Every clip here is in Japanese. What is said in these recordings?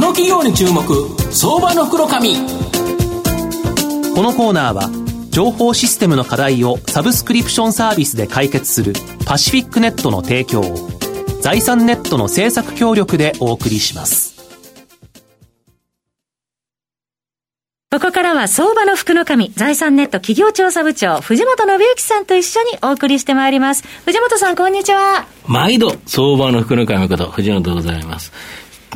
この企業に注目相場の袋紙このコーナーは情報システムの課題をサブスクリプションサービスで解決するパシフィックネットの提供を財産ネットの政策協力でお送りしますここからは相場の福の神、財産ネット企業調査部長、藤本信之さんと一緒にお送りしてまいります。藤本さん、こんにちは。毎度、相場の福の神こと、藤本でございます。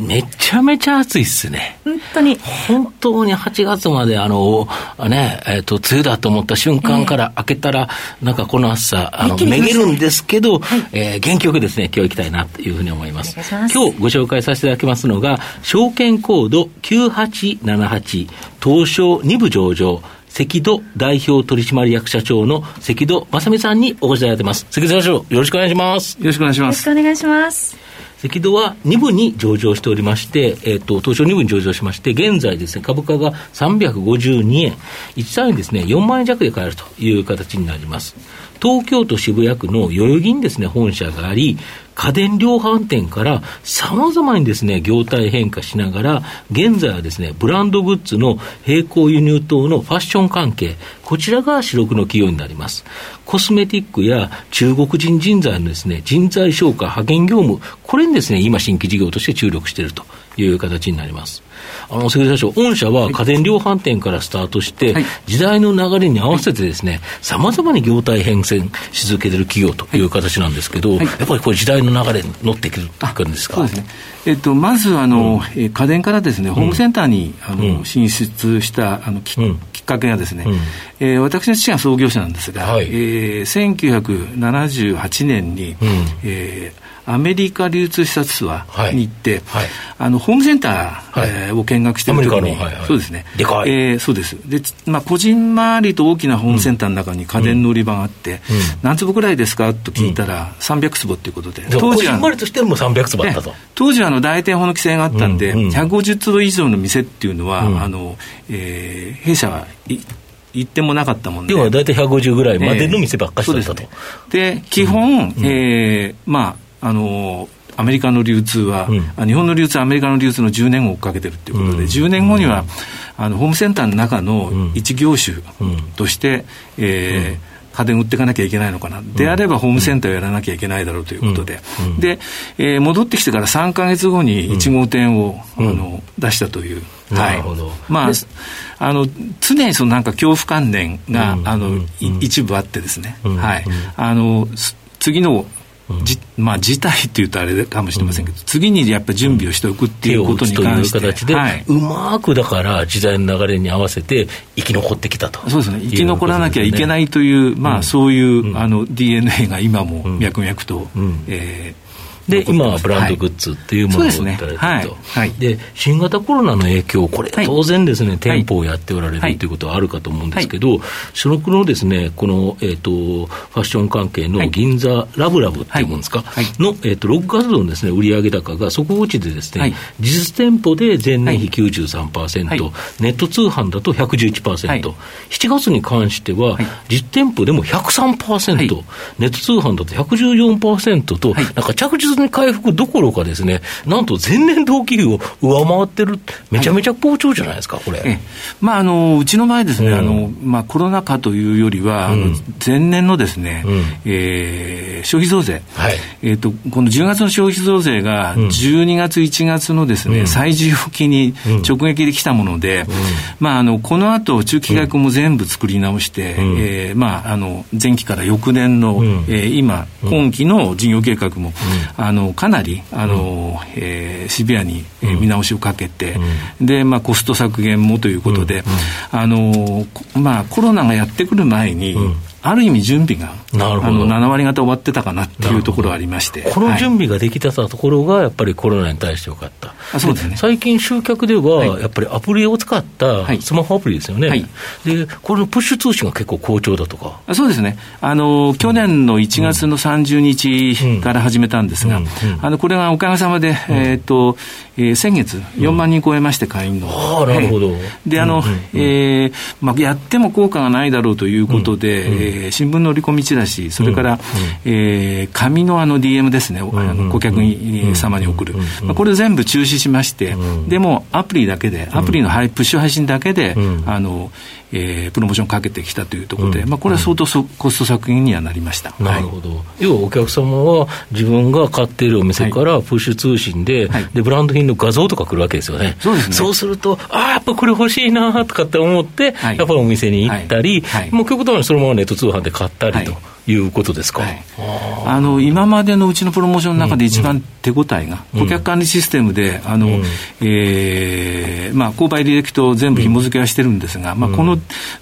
めちゃめちゃ暑いっすね。本当に。本当に8月まで、あの、ね、えっ、ー、と、梅雨だと思った瞬間から開けたら、えー、なんかこの暑さ、あの、めげるんですけど、はい、えー、元気よくですね、今日行きたいなというふうに思います。ます今日ご紹介させていただきますのが、証券コード9878、東証2部上場、関戸代表取締役社長の関戸正美さんにお越しいただいてます。関戸社長、よろしくお願いします。よろしくお願いします。よろしくお願いします。赤道は2部に上場しておりまして、えっ、ー、と、東証2部に上場しまして、現在ですね、株価が352円、1単位ですね、4万円弱で買えるという形になります。東京都渋谷区の代々木にですね、本社があり、家電量販店から様々にですね、業態変化しながら、現在はですね、ブランドグッズの並行輸入等のファッション関係、こちらが主力の企業になります。コスメティックや中国人人材のですね、人材消化、派遣業務、これにですね、今新規事業として注力しているという形になります。あの、関社長、御社は家電量販店からスタートして、はい、時代の流れに合わせてですね、さまざまに業態変遷し続けている企業という形なんですけど、はい、やっぱりこれ時代の流れに乗っていくんですか？そうですね。えっと、まずあの、うん、家電からですね、ホームセンターに、あの進出したあのき,、きっかけがですね、うん、えー、私の父が創業者なんですが、はい、えー、1978年に、うん、えーアメリカ流通視察ツアーに行って、はい、あのホームセンター、はい、えー、を見学している時に、はいはい、そうですね。でかい、えー、そうです。で、まあ、個人周りと大きなホームセンターの中に家電の売り場があって、うん、何坪ぐらいですか？と聞いたら、うん、300坪ということで、当時は個人周りとしても300坪あったと。当時はあの大店法の規制があったんで、うんうん、150坪以上の店っていうのは、うん、あのえー、弊社は行ってもなかったもんで。要は大体150ぐらいまでの店ばっかりだったと。えー、で、基本、うん、えー、まあ、あのアメリカの流通は、うん、日本の流通はアメリカの流通の10年後を追っかけてるということで、うん、10年後には、あのホームセンターの中の一業種として、えー家電売っていかなきゃいけないのかな、であればホームセンターをやらなきゃいけないだろうということで、で、えー、戻ってきてから3か月後に1号店を、あの出したという。はい、まあ、あの常にそのなんか恐怖観念が、あの一部あってですね、はい、あの次のじまあ、事態っていうとあれかもしれませんけど、うん、次にやっぱり準備をしておくっていうことに関して、とい。う形で、はい、うまくだから時代の流れに合わせて生き残ってきたと。そうですね。生き残らなきゃいけないという、まあ、そういう、うん、あの DNA が今も脈々と、うん、えーで、今はブランドグッズっていうものを売られてると。はい。で、新型コロナの影響、これ、当然ですね、店舗をやっておられるということはあるかと思うんですけど、所属のですね、この、えっ、と、ファッション関係の銀座ラブラブっていうもんですか、の、えっ、と、ロック活動のですね、売上高が底落ちでですね、実店舗で前年比93%、はい、ネット通販だと111%、はい、7月に関しては、実店舗でも103%、ネット通販だと114%と、なんか着実に回復どころかですね、なんと前年同期比を上回ってる、めちゃめちゃ好調じゃないですか、これ。まあ、あのうちの場合ですね、うん、あのまあ、コロナ禍というよりは、うん、前年のですね、うん、えー、消費増税、はい、えーと、この10月の消費増税が、12月、1月のですね、最需要期に直撃できたもので、まあ、あのこの後中期計画も全部作り直して、うん、えー、まあ、あの前期から翌年の、うん、えー、今、今期の事業計画も、あのかなりあの、うん、えー、シビアに、えー、見直しをかけて、うん、でまあ、コスト削減もということで、うん、あのまあ、コロナがやってくる前に、ある意味準備がなるほど。あの7割方終わってたかなっていうところがありまして。この準備ができてたところがやっぱりコロナに対してよかった、あそうですね、最近集客ではやっぱりアプリを使ったスマホアプリですよね、はい、でこれのプッシュ通信が結構好調だとか。そうですね。あの去年の1月の30日から始めたんですが、あのこれがおかげさまで、えーとえー、先月4万人超えまして会員の、あなるほど。であの、えーまあ、やっても効果がないだろうということで、ええー、新聞の折り込みチラシ、それから、うん、えー、紙のあの DM ですね、あの顧客に、様に送る、まあ、これ全部中止しまして、でもアプリだけで、アプリのプッシュ配信だけで、あのえー、プロモーションかけてきたというところで、うん、まあ、これは相当そ、コスト削減にはなりました、なるほど、はい、要はお客様は自分が買っているお店からプッシュ通信ではい、でブランド品の画像とか来るわけですよね、そうですね。そうすると、ああ、やっぱこれ欲しいなとかって思って、はい、やっぱりお店に行ったり、もう極端にそのままネット通販で買ったりと。い。うことですか、はい、あの今までのうちのプロモーションの中で一番手応えが、顧客管理システムで、あの、うん、えー、まあ、購買履歴と全部紐付けはしてるんですが、うん、まあ、この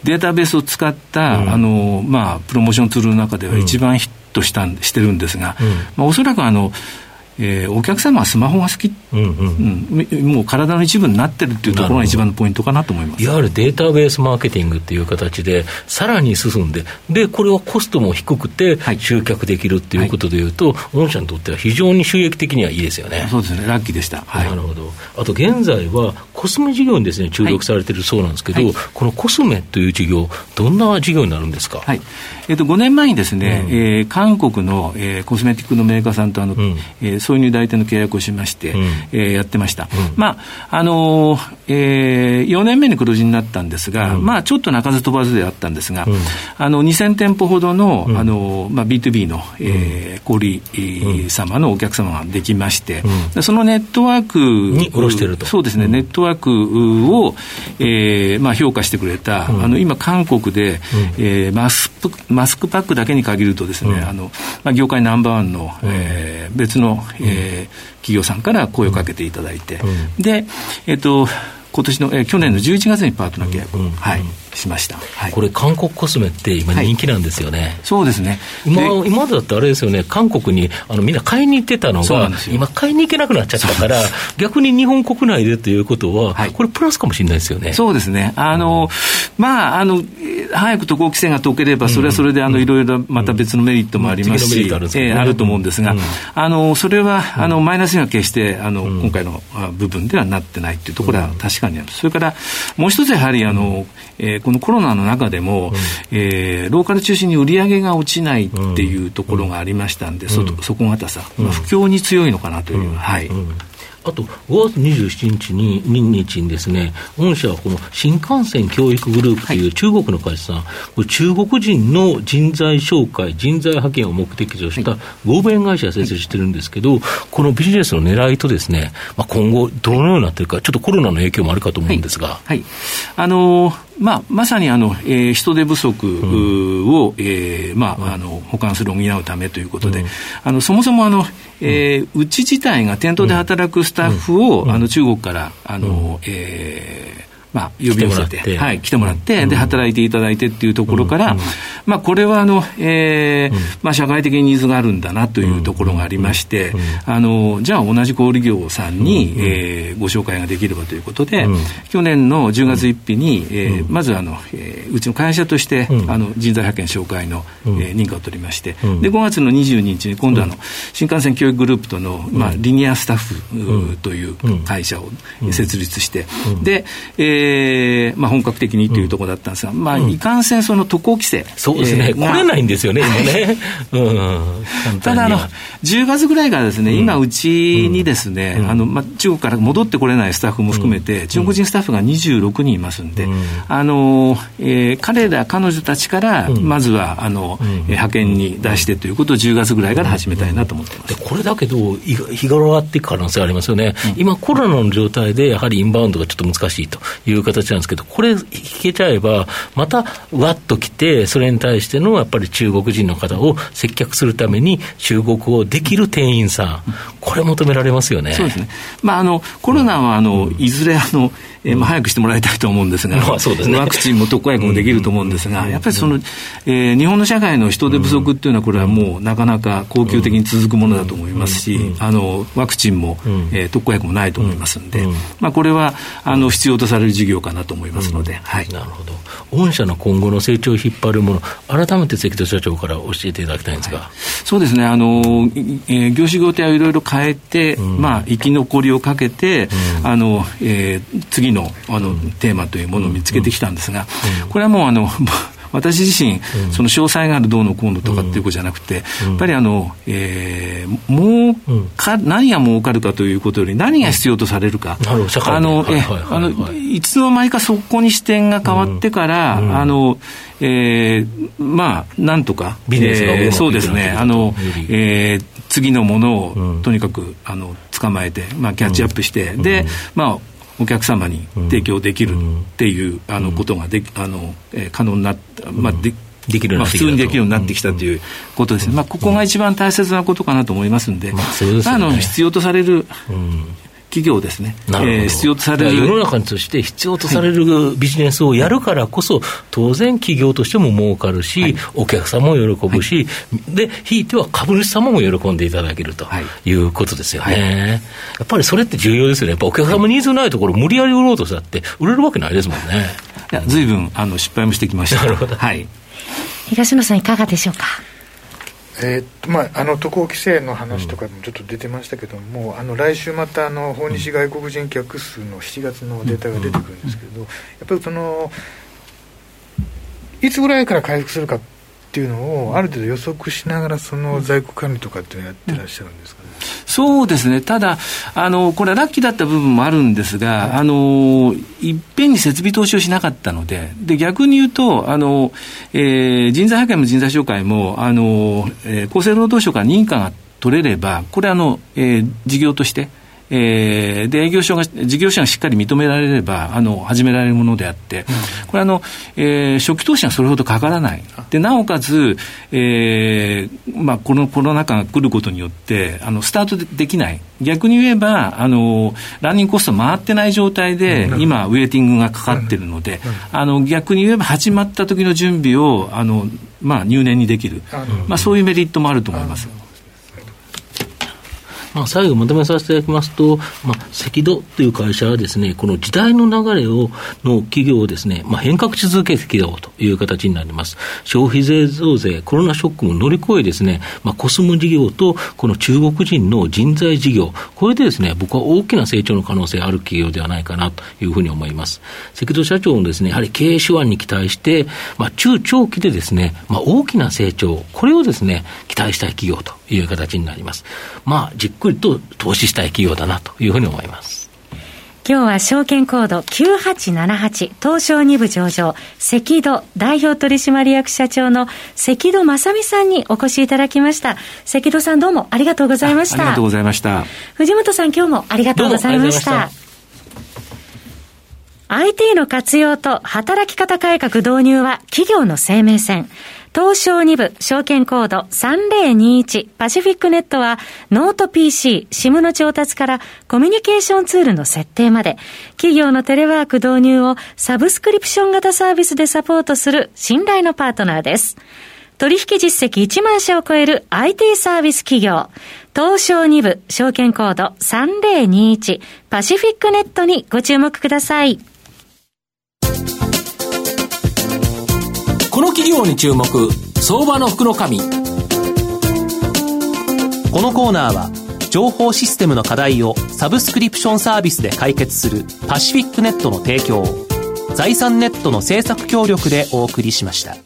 データベースを使った、うん、あのまあ、プロモーションツールの中では一番ヒットしたしてるんですが、まあ、おそらくあの、えー、お客様はスマホが好き、うんうん。うん、もう体の一部になってるっていうところが一番のポイントかなと思います。いわゆるデータベースマーケティングっていう形で、さらに進んで、でこれはコストも低くて、集客できるっていうことでいうと、はい、御社にとっては非常に収益的にはいいですよね。そうですね、ラッキーでした。はい、なるほど。あと現在は、コスメ事業にです、ね、注力されてるそうなんですけど、はい、このコスメという事業、どんな事業になるんですか、はい。えー、と5年前にですね、うん、えー、韓国の、えー、コスメティックのメーカーさんとあの、うん、えー、そういう代理店の契約をしまして、うん、えー、やってました。うん、まああのー、えー、4年目に黒字になったんですが、まあ、ちょっと鳴かず飛ばずであったんですが、あの2000店舗ほどの,、あのまあ、B2B の、えー、小売様のお客様ができまして、そのネットワークに下ろしてると。そうですね、ネットワークを、えーまあ、評価してくれた、あの今、韓国で、えー、マスマスクパックだけに限るとですね、あのまあ、業界ナンバーワンの、えー、別の、えー、企業さんから声をかけていただいて、で、えっ、と、今年の、えー、去年の11月にパートナー契約、はい、しました、はい、これ、韓国コスメって今、人気なんですよね、はい、そうですね。今今までだってあれですよね、韓国にあのみんな買いに行ってたのが、今、買いに行けなくなっちゃったから、逆に日本国内でということは、はい、これ、プラスかもしれないですよね。そうですね、あのまあ、あの早く渡航規制が解ければ、それはそれであのいろいろまた別のメリットもありますし、えあると思うんですが、あのそれはあのマイナスには決してあの今回の部分ではなってないというところは確かにある、それからもう一つやはりあの、えー、このコロナの中でも、うん、えー、ローカル中心に売り上げが落ちないっていうところがありましたんで、うん、そ底堅さ、まあ、不況に強いのかなという、はい。あと5月27日に日にですね、御社はこの新幹線教育グループという中国の会社さん、はい、中国人の人材紹介、人材派遣を目的とした合弁会社を設立してるんですけど、このビジネスの狙いとですね、まあ、今後、どのようになっているか、ちょっとコロナの影響もあるかと思うんですが。はい、はい、あのーまあ、まさにあの、えー、人手不足を、うん、えー、まあ、あの補完する、補うためということで、うん、あのそもそもあの、えー、うち自体が店頭で働くスタッフを、あの中国からあの、えーまあ、呼び寄せて、はい、来てもらって、で、働いていただいてっていうところから、まあ、これは、あの、えー、まあ、社会的にニーズがあるんだなというところがありまして、あの、じゃあ、同じ小売業さんに、えー、ご紹介ができればということで、去年の10月1日に、えー、まず、あの、えー、うちの会社として、あの、人材派遣紹介の、えー、認可を取りまして、で、5月の22日に、今度、あの、新幹線教育グループとの、まあ、リニアスタッフという会社を設立して、で、えーえーまあ、本格的にというところだったんですが、まあ、いかんせんその渡航規制、そうですね、えー、来れないんですよね、今ね。うん、ただあの、10月ぐらいからですね、今、うちにですね、あのまあ、中国から戻ってこれないスタッフも含めて、中国人スタッフが26人いますんで、あのえー、彼ら、彼女たちから、まずはあの、派遣に出してということを10月ぐらいから始めたいなと思ってます、これだけど、日頃上がっていく可能性ありますよね、今、コロナの状態で、やはりインバウンドがちょっと難しいという形なんですけど、これ引けちゃえば、またわっと来て、それに対してのやっぱり中国人の方を接客するために、中国語できる店員さん、これ求められますよね。そうですね。まあ、あの、コロナは、あの、いずれ、あの、えー、まあ、早くしてもらいたいと思うんですが、まあそうですね、ワクチンも特効薬もできると思うんですが、やっぱりその、えー、日本の社会の人手不足っていうのは、これはもうなかなか恒久的に続くものだと思いますし、あのワクチンも、えー、特効薬もないと思いますんで、まあ、これはあの必要とされる事業かなと思いますので、はい、なるほど。御社の今後の成長を引っ張るもの、改めて関戸社長から教えていただきたいんですが、はい、そうですね、あのえー、業種業態をいろいろ変えて、まあ、生き残りをかけて、あのえー、次のあの、テーマというものを見つけてきたんですが、これはもうあの私自身、その詳細があるどうのこうのとかっていうことじゃなくて、やっぱりあの、えー、儲か、何が儲かるかということより、何が必要とされるか。あの、え、あの、いつの間にかそこに視点が変わってから、あの、えー、まあ、なんとか、ビジネスが、えー、そうですね、あの、えー、次のものを、とにかく、あの、捕まえて、まあ、キャッチアップして、で、まあ、お客様に提供できるっていう、あのことがであの、えー、可能になった、まあ、でできるまあ、普通にできるようになってきたということですね、まあ、ここが一番大切なことかなと思いますんで、まあ、あの必要とされる企業ですね、えー、必要とされる。世の中として必要とされるビジネスをやるからこそ、当然、企業としても儲かるし、はい、お客様も喜ぶし、はい、で、ひいては株主様も喜んでいただけるとい。うことですよね、はい、やっぱりそれって重要ですよね、やっぱお客様ニーズないところ、無理やり売ろうとしたって、売れるわけないですもんね。いや、ずいぶんあの失敗もしてきました。なるほど。はい。東野さん、いかがでしょうか？えーまあ、あの渡航規制の話とかもちょっと出てましたけども、うん、あの来週またあの訪日外国人客数の7月のデータが出てくるんですけど、やっぱりそのいつぐらいから回復するかっていうのをある程度予測しながらその在庫管理とかっていうのをやってらっしゃるんですかね、そうですね、ただ、あのこれはラッキーだった部分もあるんですが、はい、あのいっぺんに設備投資をしなかったので、で逆に言うと、あのえー、人材派遣も人材紹介も、あのえー、厚生労働省から認可が取れれば、これあの、えー、事業として、えー、で営業所が、事業者がしっかり認められれば、あの始められるものであって、これあの、えー、初期投資がそれほどかからない、でなおかつ、えーまあ、このコロナ禍が来ることによって、あのスタートできない、逆に言えば、あのランニングコスト回ってない状態で、今、ウェイティングがかかってるので、あの逆に言えば、始まった時の準備をあの、まあ、入念にできる、まあ、そういうメリットもあると思います。まあ、最後まとめさせていただきますと、まあ、赤道という会社はですね、この時代の流れを、の企業をですね、まあ、変革し続けてきたという形になります。消費税増税、コロナショックも乗り越えですね、まあ、コスモ事業と、この中国人の人材事業、これでですね、僕は大きな成長の可能性ある企業ではないかなというふうに思います。赤道社長のですね、やはり経営手腕に期待して、まあ、中長期でですね、まあ、大きな成長、これをですね、期待したい企業という形になります。まあ、じっくりと投資したい企業だなというふうに思います。今日は証券コード9878東証2部上場赤戸代表取締役社長の赤戸正美さんにお越しいただきました。赤戸さんどうもありがとうございました。ありがとうございました。藤本さん今日もありがとうございました。IT の活用と働き方改革導入は企業の生命線東証2部証券コード3021パシフィックネットはノート PC、SIM の調達からコミュニケーションツールの設定まで企業のテレワーク導入をサブスクリプション型サービスでサポートする信頼のパートナーです。取引実績1万社を超える IT サービス企業東証2部証券コード3021パシフィックネットにご注目ください。この企業に注目相場の福の神このコーナーは情報システムの課題をサブスクリプションサービスで解決するパシフィックネットの提供財産ネットの政策協力でお送りしました。